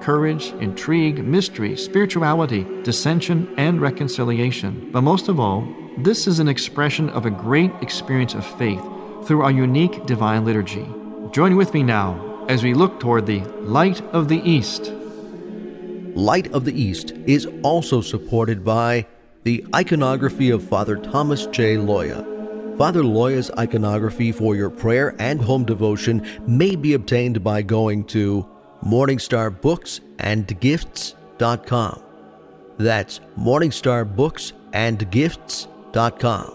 courage, intrigue, mystery, spirituality, dissension, and reconciliation. But most of all, this is an expression of a great experience of faith through our unique divine liturgy. Join with me now as we look toward the Light of the East. Light of the East is also supported by the iconography of Father Thomas J. Loya. Father Loya's iconography for your prayer and home devotion may be obtained by going to morningstarbooksandgifts.com. That's morningstarbooksandgifts.com.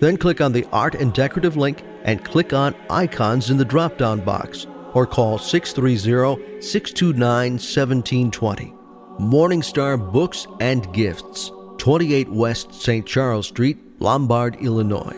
Then click on the Art and Decorative link and click on Icons in the drop down box or call 630 629 1720. Morningstar Books and Gifts, 28 West St. Charles Street, Lombard, Illinois.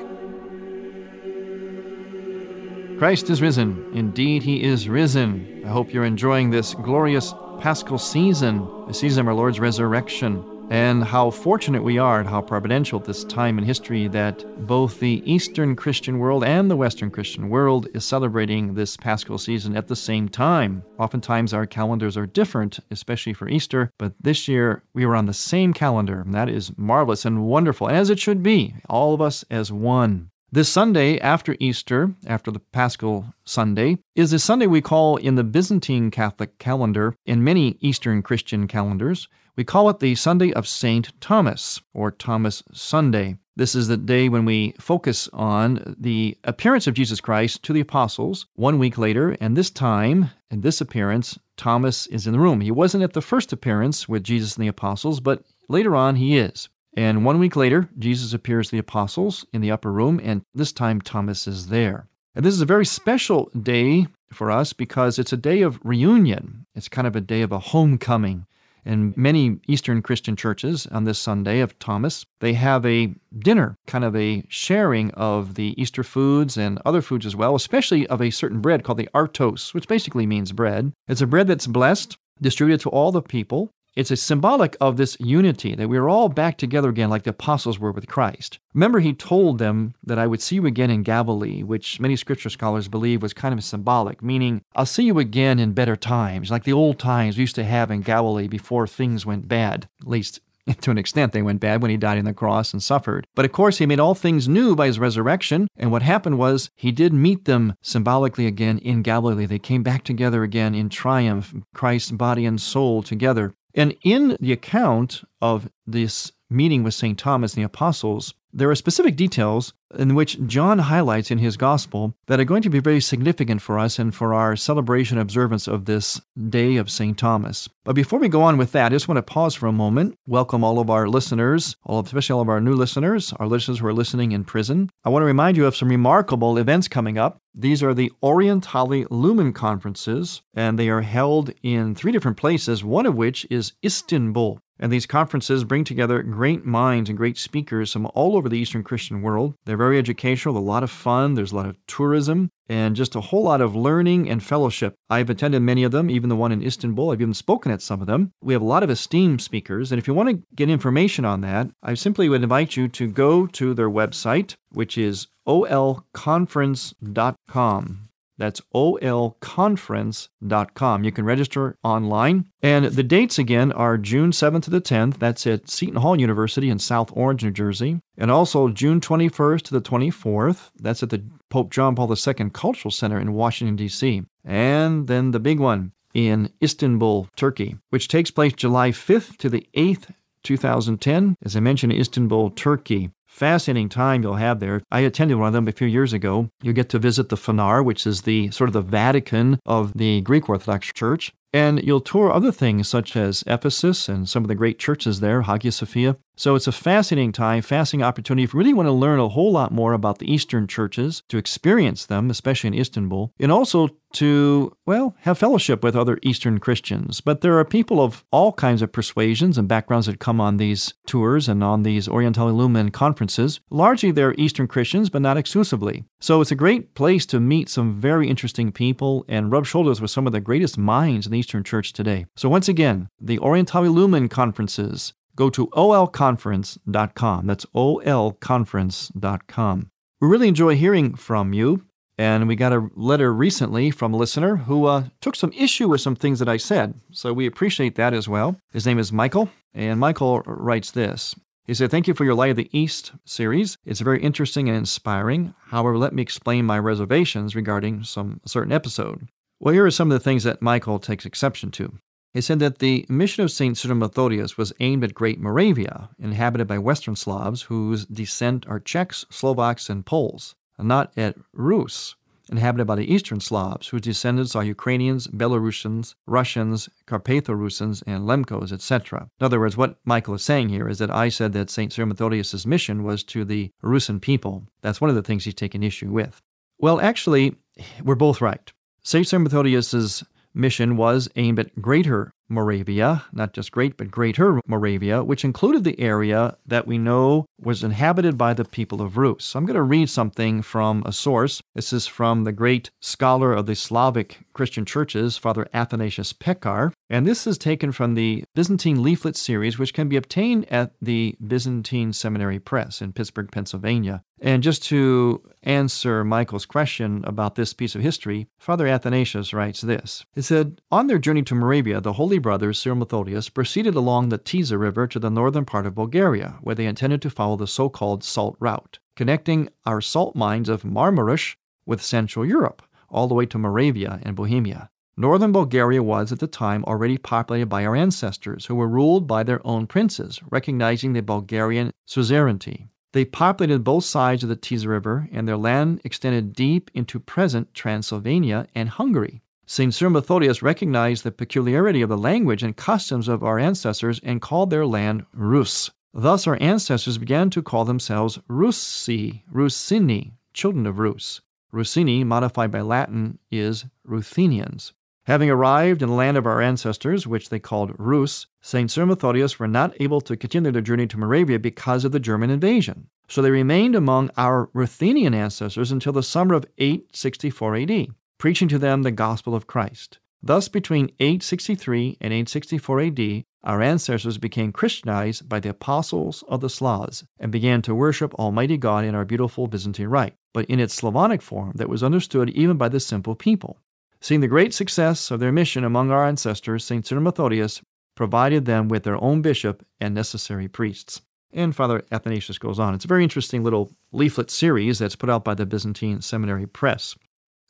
Christ is risen. Indeed, he is risen. I hope you're enjoying this glorious Paschal season, the season of our Lord's resurrection, and how fortunate we are and how providential this time in history that both the Eastern Christian world and the Western Christian world is celebrating this Paschal season at the same time. Oftentimes our calendars are different, especially for Easter, but this year we were on the same calendar, and that is marvelous and wonderful, as it should be, all of us as one. This Sunday after Easter, after the Paschal Sunday, is a Sunday we call in the Byzantine Catholic calendar, in many Eastern Christian calendars, we call it the Sunday of St. Thomas, or Thomas Sunday. This is the day when we focus on the appearance of Jesus Christ to the apostles one week later, and this time, in this appearance, Thomas is in the room. He wasn't at the first appearance with Jesus and the apostles, but later on he is. And one week later, Jesus appears to the apostles in the upper room, and this time Thomas is there. And this is a very special day for us because it's a day of reunion. It's kind of a day of a homecoming. In many Eastern Christian churches on this Sunday of Thomas, they have a dinner, kind of a sharing of the Easter foods and other foods as well, especially of a certain bread called the artos, which basically means bread. It's a bread that's blessed, distributed to all the people, it's a symbolic of this unity, that we are all back together again like the apostles were with Christ. Remember, he told them that I would see you again in Galilee, which many scripture scholars believe was kind of symbolic, meaning I'll see you again in better times, like the old times we used to have in Galilee before things went bad, at least to an extent, they went bad when he died on the cross and suffered. But of course, he made all things new by his resurrection. And what happened was he did meet them symbolically again in Galilee. They came back together again in triumph, Christ's body and soul together. And in the account of this meeting with St. Thomas and the apostles, there are specific details in which John highlights in his gospel that are going to be very significant for us and for our celebration observance of this day of St. Thomas. But before we go on with that, I just want to pause for a moment, welcome all of our listeners, all of, especially all of our new listeners, our listeners who are listening in prison. I want to remind you of some remarkable events coming up. These are the Orientale Lumen Conferences, and they are held in three different places, one of which is Istanbul. And these conferences bring together great minds and great speakers from all over the Eastern Christian world. They're very educational, a lot of fun, there's a lot of tourism, and just a whole lot of learning and fellowship. I've attended many of them, even the one in Istanbul. I've even spoken at some of them. We have a lot of esteemed speakers, and if you want to get information on that, I simply would invite you to go to their website, which is olconference.com. That's olconference.com. You can register online. And the dates again are June 7th to the 10th. That's at Seton Hall University in South Orange, New Jersey. And also June 21st to the 24th. That's at the Pope John Paul II Cultural Center in Washington, D.C. And then the big one in Istanbul, Turkey, which takes place July 5th to the 8th, 2010. As I mentioned, Istanbul, Turkey fascinating time you'll have there. I attended one of them a few years ago. You get to visit the Phanar, which is the sort of the Vatican of the Greek Orthodox Church. And you'll tour other things such as Ephesus and some of the great churches there, Hagia Sophia. So it's a fascinating time, fascinating opportunity. If you really want to learn a whole lot more about the Eastern churches, to experience them, especially in Istanbul, and also to, well, have fellowship with other Eastern Christians. But there are people of all kinds of persuasions and backgrounds that come on these tours and on these Orientale Lumen conferences. Largely they're Eastern Christians, but not exclusively. So it's a great place to meet some very interesting people and rub shoulders with some of the greatest minds in the Eastern Church today. So once again, the Orientale Lumen conferences, go to olconference.com. That's olconference.com. We really enjoy hearing from you. And we got a letter recently from a listener who uh, took some issue with some things that I said. So we appreciate that as well. His name is Michael. And Michael writes this He said, Thank you for your Light of the East series. It's very interesting and inspiring. However, let me explain my reservations regarding some certain episode. Well, here are some of the things that Michael takes exception to. He said that the mission of St. Cyril Methodius was aimed at Great Moravia, inhabited by Western Slavs whose descent are Czechs, Slovaks, and Poles and not at Rus, inhabited by the Eastern Slavs, whose descendants are Ukrainians, Belarusians, Russians, Carpatho-Russians, and Lemkos, etc. In other words, what Michael is saying here is that I said that St. Cyril Methodius' mission was to the Rusin people. That's one of the things he's taken issue with. Well, actually, we're both right. St. Cyril Methodius' mission was aimed at Greater Moravia, not just Great, but Greater Moravia, which included the area that we know was inhabited by the people of Rus. So I'm going to read something from a source. This is from the great scholar of the Slavic Christian churches, Father Athanasius Pekar. And this is taken from the Byzantine leaflet series, which can be obtained at the Byzantine Seminary Press in Pittsburgh, Pennsylvania. And just to answer Michael's question about this piece of history, Father Athanasius writes this. He said, On their journey to Moravia, the Holy Brothers, Cyril Methodius, proceeded along the Tisa River to the northern part of Bulgaria, where they intended to follow the so called Salt Route, connecting our salt mines of Marmaris with Central Europe all the way to Moravia and Bohemia. Northern Bulgaria was, at the time, already populated by our ancestors, who were ruled by their own princes, recognizing the Bulgarian suzerainty. They populated both sides of the Tisa River, and their land extended deep into present Transylvania and Hungary. St. Cyril Methodius recognized the peculiarity of the language and customs of our ancestors and called their land Rus. Thus, our ancestors began to call themselves Russi, Rusini, children of Rus. Rusini, modified by Latin, is Ruthenians. Having arrived in the land of our ancestors, which they called Rus, St. Cyril Methodius were not able to continue their journey to Moravia because of the German invasion. So they remained among our Ruthenian ancestors until the summer of 864 AD, preaching to them the gospel of Christ. Thus, between 863 and 864 AD, our ancestors became Christianized by the apostles of the Slavs and began to worship Almighty God in our beautiful Byzantine rite, but in its Slavonic form that was understood even by the simple people. Seeing the great success of their mission among our ancestors, St. Cyril Methodius provided them with their own bishop and necessary priests. And Father Athanasius goes on. It's a very interesting little leaflet series that's put out by the Byzantine Seminary Press.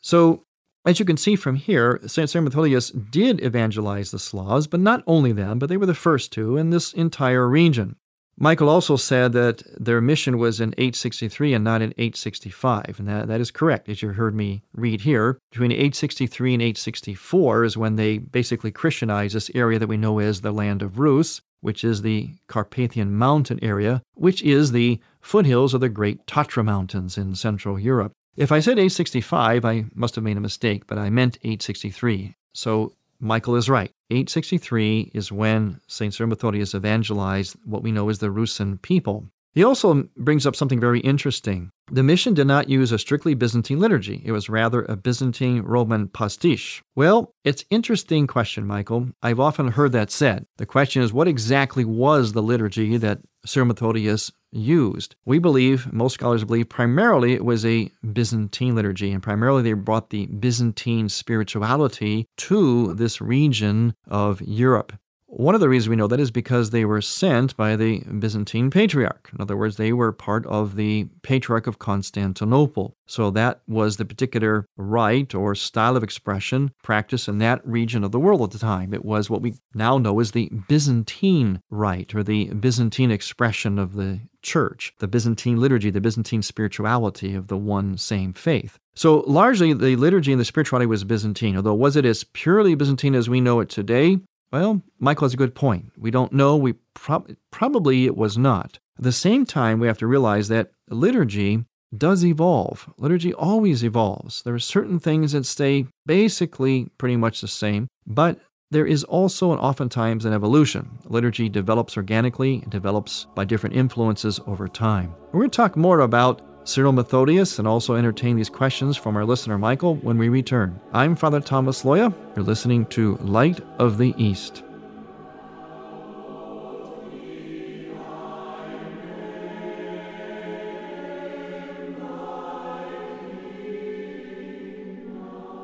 So, as you can see from here, St. Cyril Methodius did evangelize the Slavs, but not only them, but they were the first to in this entire region. Michael also said that their mission was in 863 and not in 865, and that, that is correct, as you heard me read here. Between 863 and 864 is when they basically Christianized this area that we know as the land of Rus, which is the Carpathian mountain area, which is the foothills of the great Tatra Mountains in Central Europe. If I said 865, I must have made a mistake, but I meant 863. So Michael is right. 863 is when St. Cyril evangelized what we know as the Rusin people. He also brings up something very interesting. The mission did not use a strictly Byzantine liturgy. It was rather a Byzantine Roman pastiche. Well, it's interesting question, Michael. I've often heard that said. The question is, what exactly was the liturgy that Cyril Methodius used. We believe, most scholars believe, primarily it was a Byzantine liturgy, and primarily they brought the Byzantine spirituality to this region of Europe. One of the reasons we know that is because they were sent by the Byzantine Patriarch. In other words, they were part of the Patriarch of Constantinople. So that was the particular rite or style of expression practiced in that region of the world at the time. It was what we now know as the Byzantine rite or the Byzantine expression of the church, the Byzantine liturgy, the Byzantine spirituality of the one same faith. So largely the liturgy and the spirituality was Byzantine, although was it as purely Byzantine as we know it today? Well, Michael has a good point. We don't know. We prob- probably it was not. At the same time, we have to realize that liturgy does evolve. Liturgy always evolves. There are certain things that stay basically pretty much the same, but there is also and oftentimes an evolution. Liturgy develops organically, it develops by different influences over time. We're going to talk more about Cyril Methodius and also entertain these questions from our listener Michael when we return. I'm Father Thomas Loya. You're listening to Light of the East.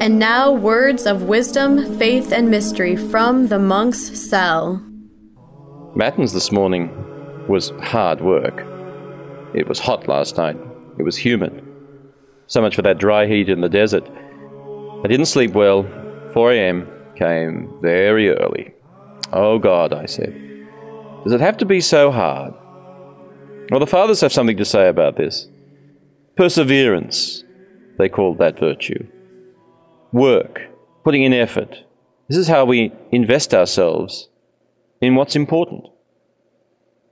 And now, words of wisdom, faith, and mystery from the monk's cell. Matins this morning was hard work. It was hot last night. It was humid. So much for that dry heat in the desert. I didn't sleep well. 4 a.m. came very early. Oh God, I said. Does it have to be so hard? Well, the fathers have something to say about this. Perseverance, they called that virtue work, putting in effort. This is how we invest ourselves in what's important.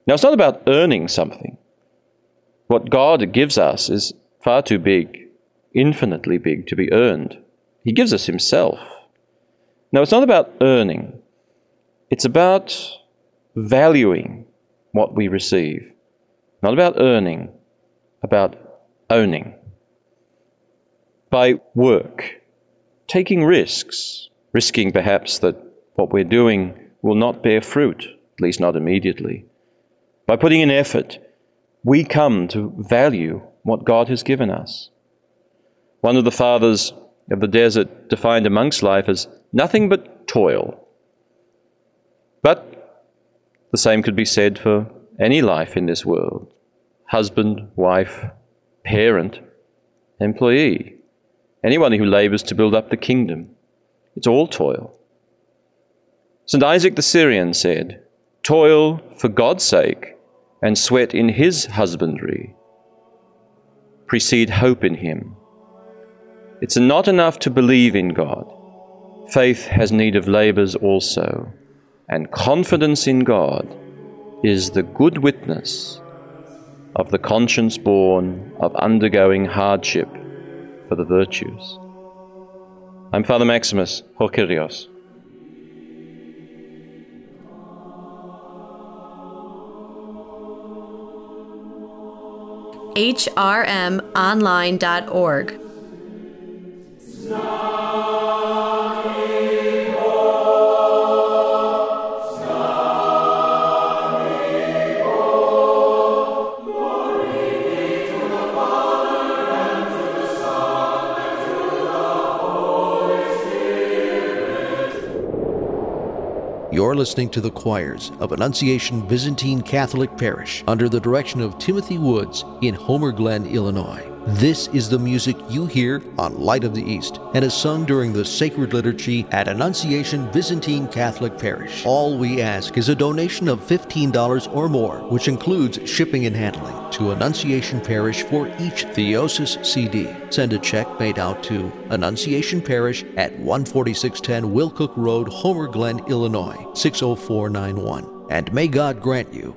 Now, it's not about earning something. What God gives us is far too big, infinitely big, to be earned. He gives us Himself. Now, it's not about earning, it's about valuing what we receive. Not about earning, about owning. By work, taking risks, risking perhaps that what we're doing will not bear fruit, at least not immediately. By putting in effort, we come to value what God has given us. One of the fathers of the desert defined a monk's life as nothing but toil. But the same could be said for any life in this world husband, wife, parent, employee anyone who labors to build up the kingdom. It's all toil. St. Isaac the Syrian said, Toil for God's sake and sweat in his husbandry. Precede hope in him. It's not enough to believe in God. Faith has need of labors also, and confidence in God is the good witness of the conscience born of undergoing hardship for the virtues. I'm Father Maximus Horkyrios. hrmonline.org. listening to the choirs of Annunciation Byzantine Catholic Parish under the direction of Timothy Woods in Homer Glen, Illinois. This is the music you hear on Light of the East and is sung during the sacred liturgy at Annunciation Byzantine Catholic Parish. All we ask is a donation of $15 or more, which includes shipping and handling, to Annunciation Parish for each Theosis CD. Send a check made out to Annunciation Parish at 14610 Wilcook Road, Homer Glen, Illinois 60491. And may God grant you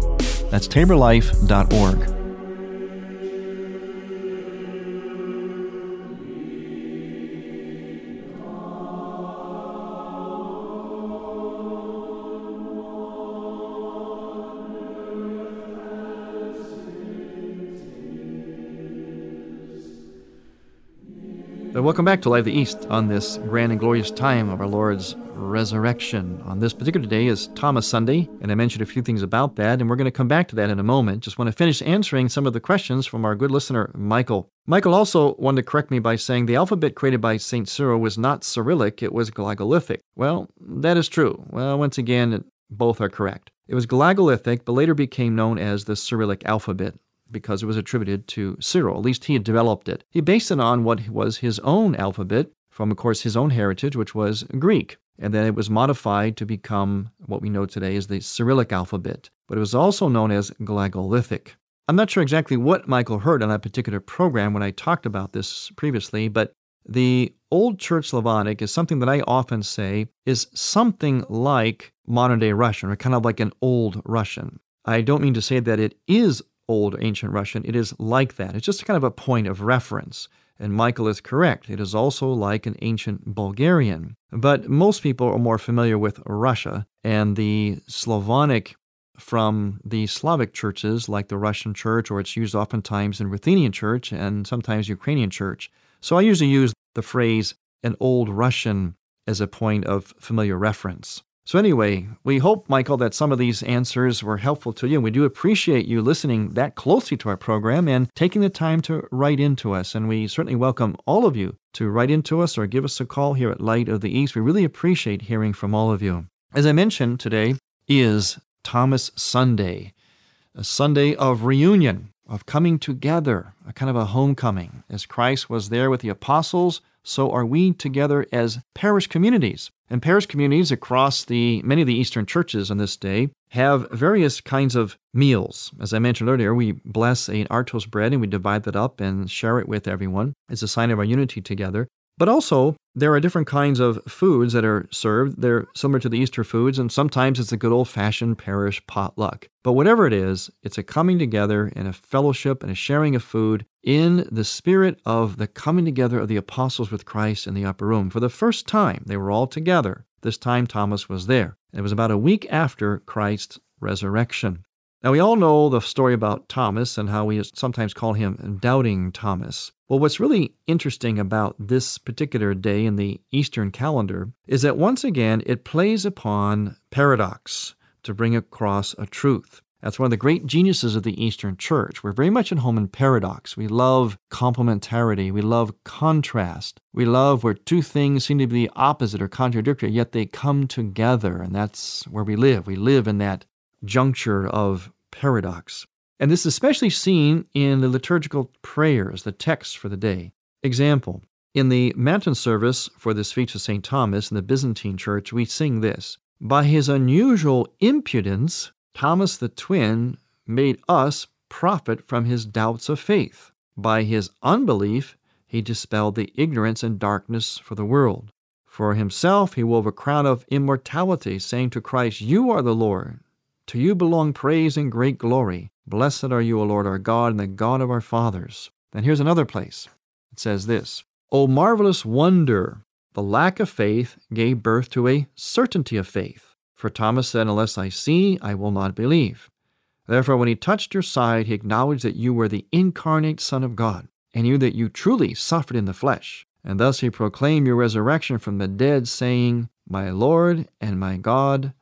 That's taborlife.org. Welcome back to Live the East on this grand and glorious time of our Lord's resurrection. On this particular day is Thomas Sunday, and I mentioned a few things about that, and we're going to come back to that in a moment. Just want to finish answering some of the questions from our good listener, Michael. Michael also wanted to correct me by saying the alphabet created by St. Cyril was not Cyrillic, it was Glagolitic. Well, that is true. Well, once again, both are correct. It was Glagolitic, but later became known as the Cyrillic alphabet because it was attributed to Cyril. At least he had developed it. He based it on what was his own alphabet, from, of course, his own heritage, which was Greek. And then it was modified to become what we know today as the Cyrillic alphabet. But it was also known as Glagolitic. I'm not sure exactly what Michael heard on that particular program when I talked about this previously, but the Old Church Slavonic is something that I often say is something like modern day Russian, or kind of like an old Russian. I don't mean to say that it is Old Ancient Russian. It is like that. It's just kind of a point of reference. And Michael is correct. It is also like an ancient Bulgarian. But most people are more familiar with Russia and the Slavonic from the Slavic churches, like the Russian church, or it's used oftentimes in Ruthenian church and sometimes Ukrainian church. So I usually use the phrase an old Russian as a point of familiar reference. So, anyway, we hope, Michael, that some of these answers were helpful to you. And we do appreciate you listening that closely to our program and taking the time to write into us. And we certainly welcome all of you to write into us or give us a call here at Light of the East. We really appreciate hearing from all of you. As I mentioned, today is Thomas Sunday, a Sunday of reunion, of coming together, a kind of a homecoming. As Christ was there with the apostles, so are we together as parish communities. And parish communities across the many of the Eastern churches on this day have various kinds of meals. As I mentioned earlier, we bless a artos bread and we divide that up and share it with everyone It's a sign of our unity together. But also, there are different kinds of foods that are served. They're similar to the Easter foods, and sometimes it's a good old fashioned parish potluck. But whatever it is, it's a coming together and a fellowship and a sharing of food in the spirit of the coming together of the apostles with Christ in the upper room. For the first time, they were all together. This time, Thomas was there. It was about a week after Christ's resurrection. Now, we all know the story about Thomas and how we sometimes call him Doubting Thomas. Well, what's really interesting about this particular day in the Eastern calendar is that once again it plays upon paradox to bring across a truth. That's one of the great geniuses of the Eastern Church. We're very much at home in paradox. We love complementarity. We love contrast. We love where two things seem to be opposite or contradictory, yet they come together. And that's where we live. We live in that juncture of paradox. And this is especially seen in the liturgical prayers, the texts for the day. Example In the Matin service for this feast of St. Thomas in the Byzantine Church, we sing this By his unusual impudence, Thomas the twin made us profit from his doubts of faith. By his unbelief, he dispelled the ignorance and darkness for the world. For himself, he wove a crown of immortality, saying to Christ, You are the Lord. To you belong praise and great glory. Blessed are you, O Lord our God, and the God of our fathers. And here's another place. It says this O marvelous wonder! The lack of faith gave birth to a certainty of faith. For Thomas said, Unless I see, I will not believe. Therefore, when he touched your side, he acknowledged that you were the incarnate Son of God, and knew that you truly suffered in the flesh. And thus he proclaimed your resurrection from the dead, saying, My Lord and my God,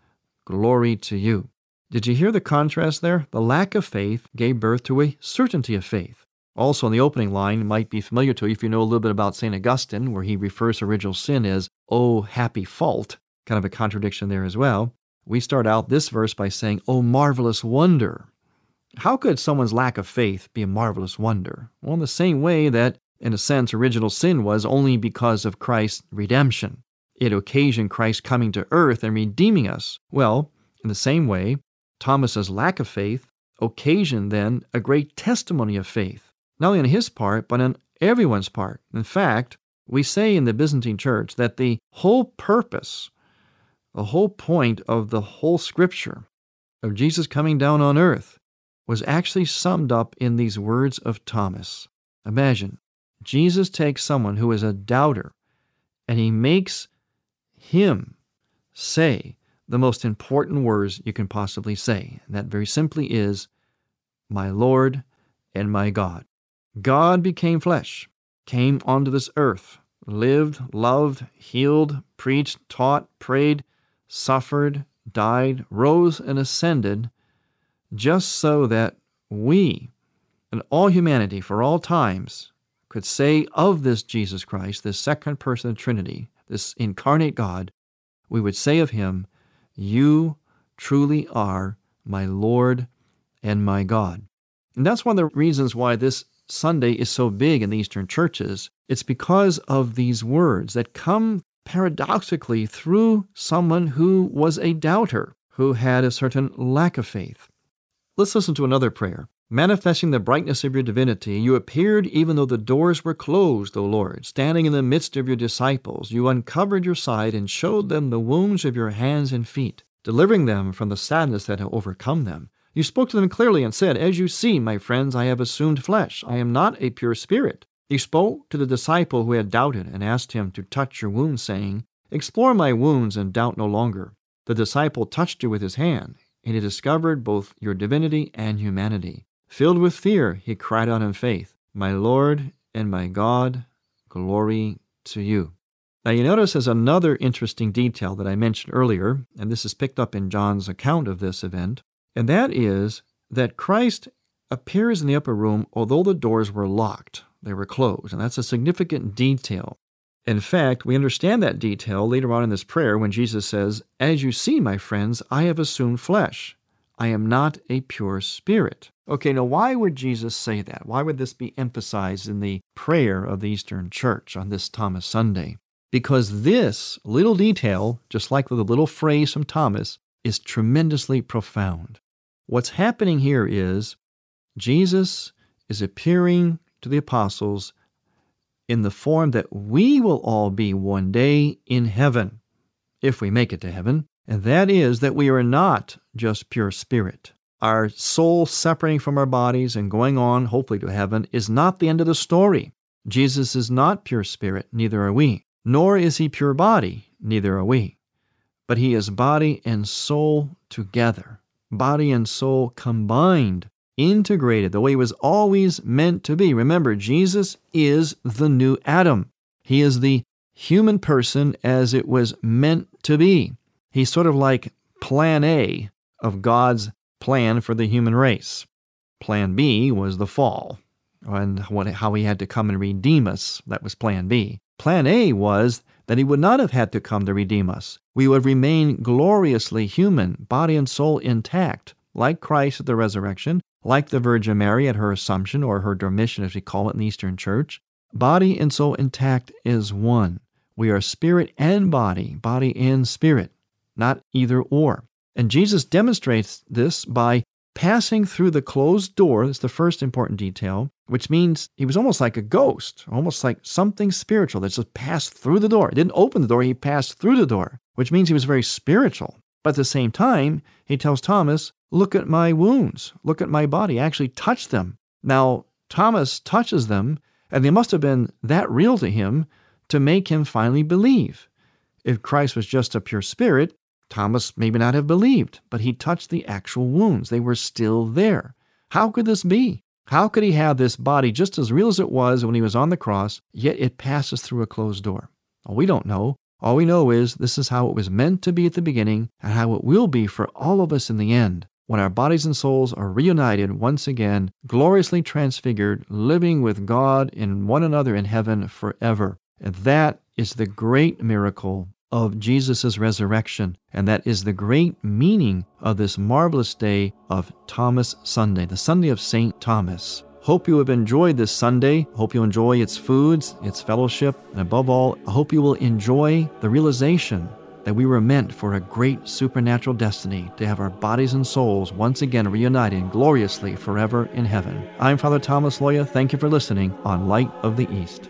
glory to you. Did you hear the contrast there? The lack of faith gave birth to a certainty of faith. Also, in the opening line, might be familiar to you if you know a little bit about St. Augustine, where he refers to original sin as, oh, happy fault, kind of a contradiction there as well. We start out this verse by saying, oh, marvelous wonder. How could someone's lack of faith be a marvelous wonder? Well, in the same way that, in a sense, original sin was only because of Christ's redemption. It occasioned Christ coming to earth and redeeming us. Well, in the same way, Thomas's lack of faith occasioned then a great testimony of faith, not only on his part, but on everyone's part. In fact, we say in the Byzantine church that the whole purpose, the whole point of the whole scripture of Jesus coming down on earth was actually summed up in these words of Thomas. Imagine, Jesus takes someone who is a doubter and he makes him say the most important words you can possibly say. And that very simply is, My Lord and my God. God became flesh. came onto this earth, lived, loved, healed, preached, taught, prayed, suffered, died, rose, and ascended, just so that we and all humanity for all times could say of this Jesus Christ, this second person of the Trinity, this incarnate God, we would say of him, You truly are my Lord and my God. And that's one of the reasons why this Sunday is so big in the Eastern churches. It's because of these words that come paradoxically through someone who was a doubter, who had a certain lack of faith. Let's listen to another prayer. Manifesting the brightness of your divinity, you appeared even though the doors were closed, O Lord. Standing in the midst of your disciples, you uncovered your side and showed them the wounds of your hands and feet, delivering them from the sadness that had overcome them. You spoke to them clearly and said, As you see, my friends, I have assumed flesh. I am not a pure spirit. You spoke to the disciple who had doubted and asked him to touch your wounds, saying, Explore my wounds and doubt no longer. The disciple touched you with his hand, and he discovered both your divinity and humanity. Filled with fear, he cried out in faith, My Lord and my God, glory to you. Now, you notice there's another interesting detail that I mentioned earlier, and this is picked up in John's account of this event, and that is that Christ appears in the upper room although the doors were locked, they were closed, and that's a significant detail. In fact, we understand that detail later on in this prayer when Jesus says, As you see, my friends, I have assumed flesh. I am not a pure spirit. Okay, now why would Jesus say that? Why would this be emphasized in the prayer of the Eastern Church on this Thomas Sunday? Because this little detail, just like a little phrase from Thomas, is tremendously profound. What's happening here is Jesus is appearing to the apostles in the form that we will all be one day in heaven, if we make it to heaven, and that is that we are not just pure spirit. Our soul separating from our bodies and going on, hopefully, to heaven is not the end of the story. Jesus is not pure spirit, neither are we. Nor is he pure body, neither are we. But he is body and soul together, body and soul combined, integrated the way it was always meant to be. Remember, Jesus is the new Adam. He is the human person as it was meant to be. He's sort of like plan A of God's plan for the human race. Plan B was the fall and what, how he had to come and redeem us. That was plan B. Plan A was that he would not have had to come to redeem us. We would remain gloriously human, body and soul intact, like Christ at the resurrection, like the Virgin Mary at her Assumption or her Dormition, as we call it in the Eastern Church. Body and soul intact is one. We are spirit and body, body and spirit, not either or. And Jesus demonstrates this by passing through the closed door. That's the first important detail, which means he was almost like a ghost, almost like something spiritual that just passed through the door. He didn't open the door, he passed through the door, which means he was very spiritual. But at the same time, he tells Thomas, Look at my wounds, look at my body, actually touch them. Now, Thomas touches them, and they must have been that real to him to make him finally believe. If Christ was just a pure spirit, Thomas maybe not have believed, but he touched the actual wounds. They were still there. How could this be? How could he have this body just as real as it was when he was on the cross, yet it passes through a closed door? Well, we don't know. All we know is this is how it was meant to be at the beginning and how it will be for all of us in the end when our bodies and souls are reunited once again, gloriously transfigured, living with God and one another in heaven forever. And that is the great miracle of Jesus' resurrection. And that is the great meaning of this marvelous day of Thomas Sunday, the Sunday of St. Thomas. Hope you have enjoyed this Sunday. Hope you enjoy its foods, its fellowship, and above all, I hope you will enjoy the realization that we were meant for a great supernatural destiny to have our bodies and souls once again reunited gloriously forever in heaven. I'm Father Thomas Loya. Thank you for listening on Light of the East.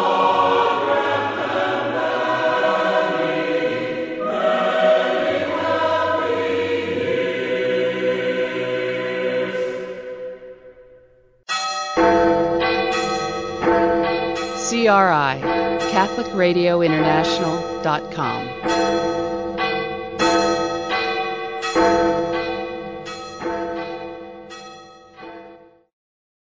CatholicRadioInternational.com.